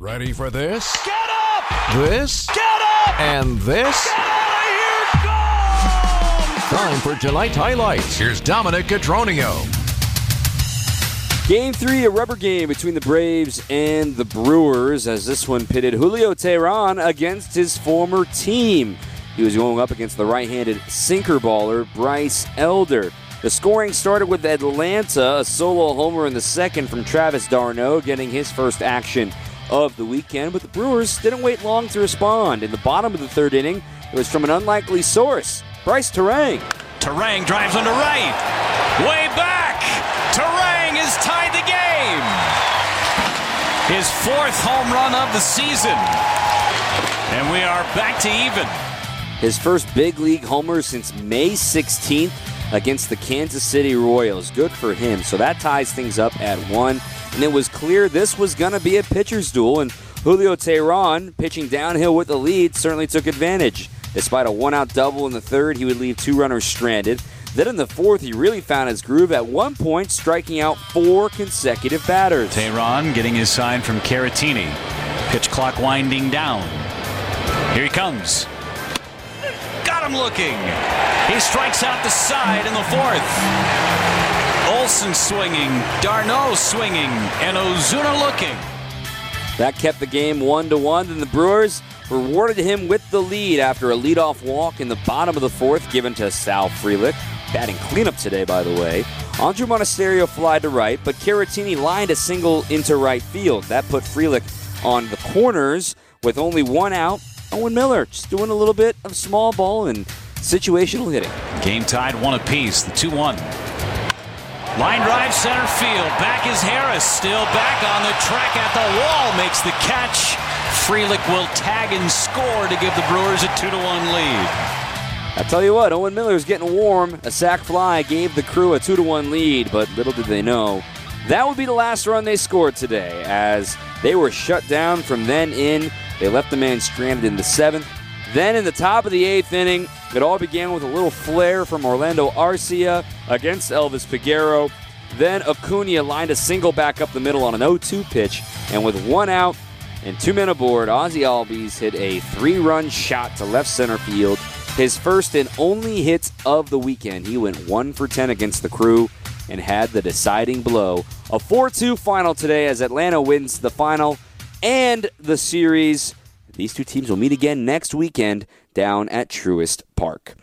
Ready for this? Get up! This? Get up! And this? Get out of here! Gone! Time for tonight's highlights. Here's Dominic Cotroneo. Game three, a rubber game between the Braves and the Brewers, as this one pitted Julio Teheran against his former team. He was going up against the right handed sinker baller Bryce Elder. The scoring started with Atlanta, a solo homer in the second from Travis d'Arnaud, getting his first action of the weekend. But the Brewers didn't wait long to respond. In the bottom of the third inning, it was from an unlikely source Brice Turang. Turang drives under right. Way back. Turang has tied the game. His fourth home run of the season. And we are back to even. His first big league homer since May 16th against the Kansas City Royals. Good for him. So that ties things up at one. And it was clear this was going to be a pitcher's duel. And Julio Teheran, pitching downhill with the lead, certainly took advantage. Despite a one out double in the third, he would leave two runners stranded. Then in the fourth, he really found his groove at one point, striking out four consecutive batters. Teheran getting his sign from Caratini. Pitch clock winding down. Here he comes. Looking. He strikes out the side in the fourth. Olson swinging, d'Arnaud swinging, and Ozuna looking. That kept the game one to one. Then the Brewers rewarded him with the lead after a leadoff walk in the bottom of the fourth given to Sal Frelick. Batting cleanup today, by the way. Andruw Monasterio flied to right, but Caratini lined a single into right field. That put Frelick on the corners with only one out. Owen Miller just doing a little bit of small ball and situational hitting. Game tied one apiece, the 2 1. Line drive center field. Back is Harris. Still back on the track at the wall. Makes the catch. Frelick will tag and score to give the Brewers a 2 1 lead. I tell you what, Owen Miller's getting warm. A sac fly gave the crew a 2 to 1 lead, but little did they know that would be the last run they scored today as they were shut down from then in. They left the man stranded in the seventh. Then in the top of the eighth inning, it all began with a little flare from Orlando Arcia against Elvis Peguero. Then Acuna lined a single back up the middle on an 0-2 pitch, and with one out and two men aboard, Ozzy Albies hit a three-run shot to left center field. His first and only hit of the weekend. He went one for 10 against the crew and had the deciding blow. A 4 2 final today as Atlanta wins the final and the series. These two teams will meet again next weekend down at Truist Park.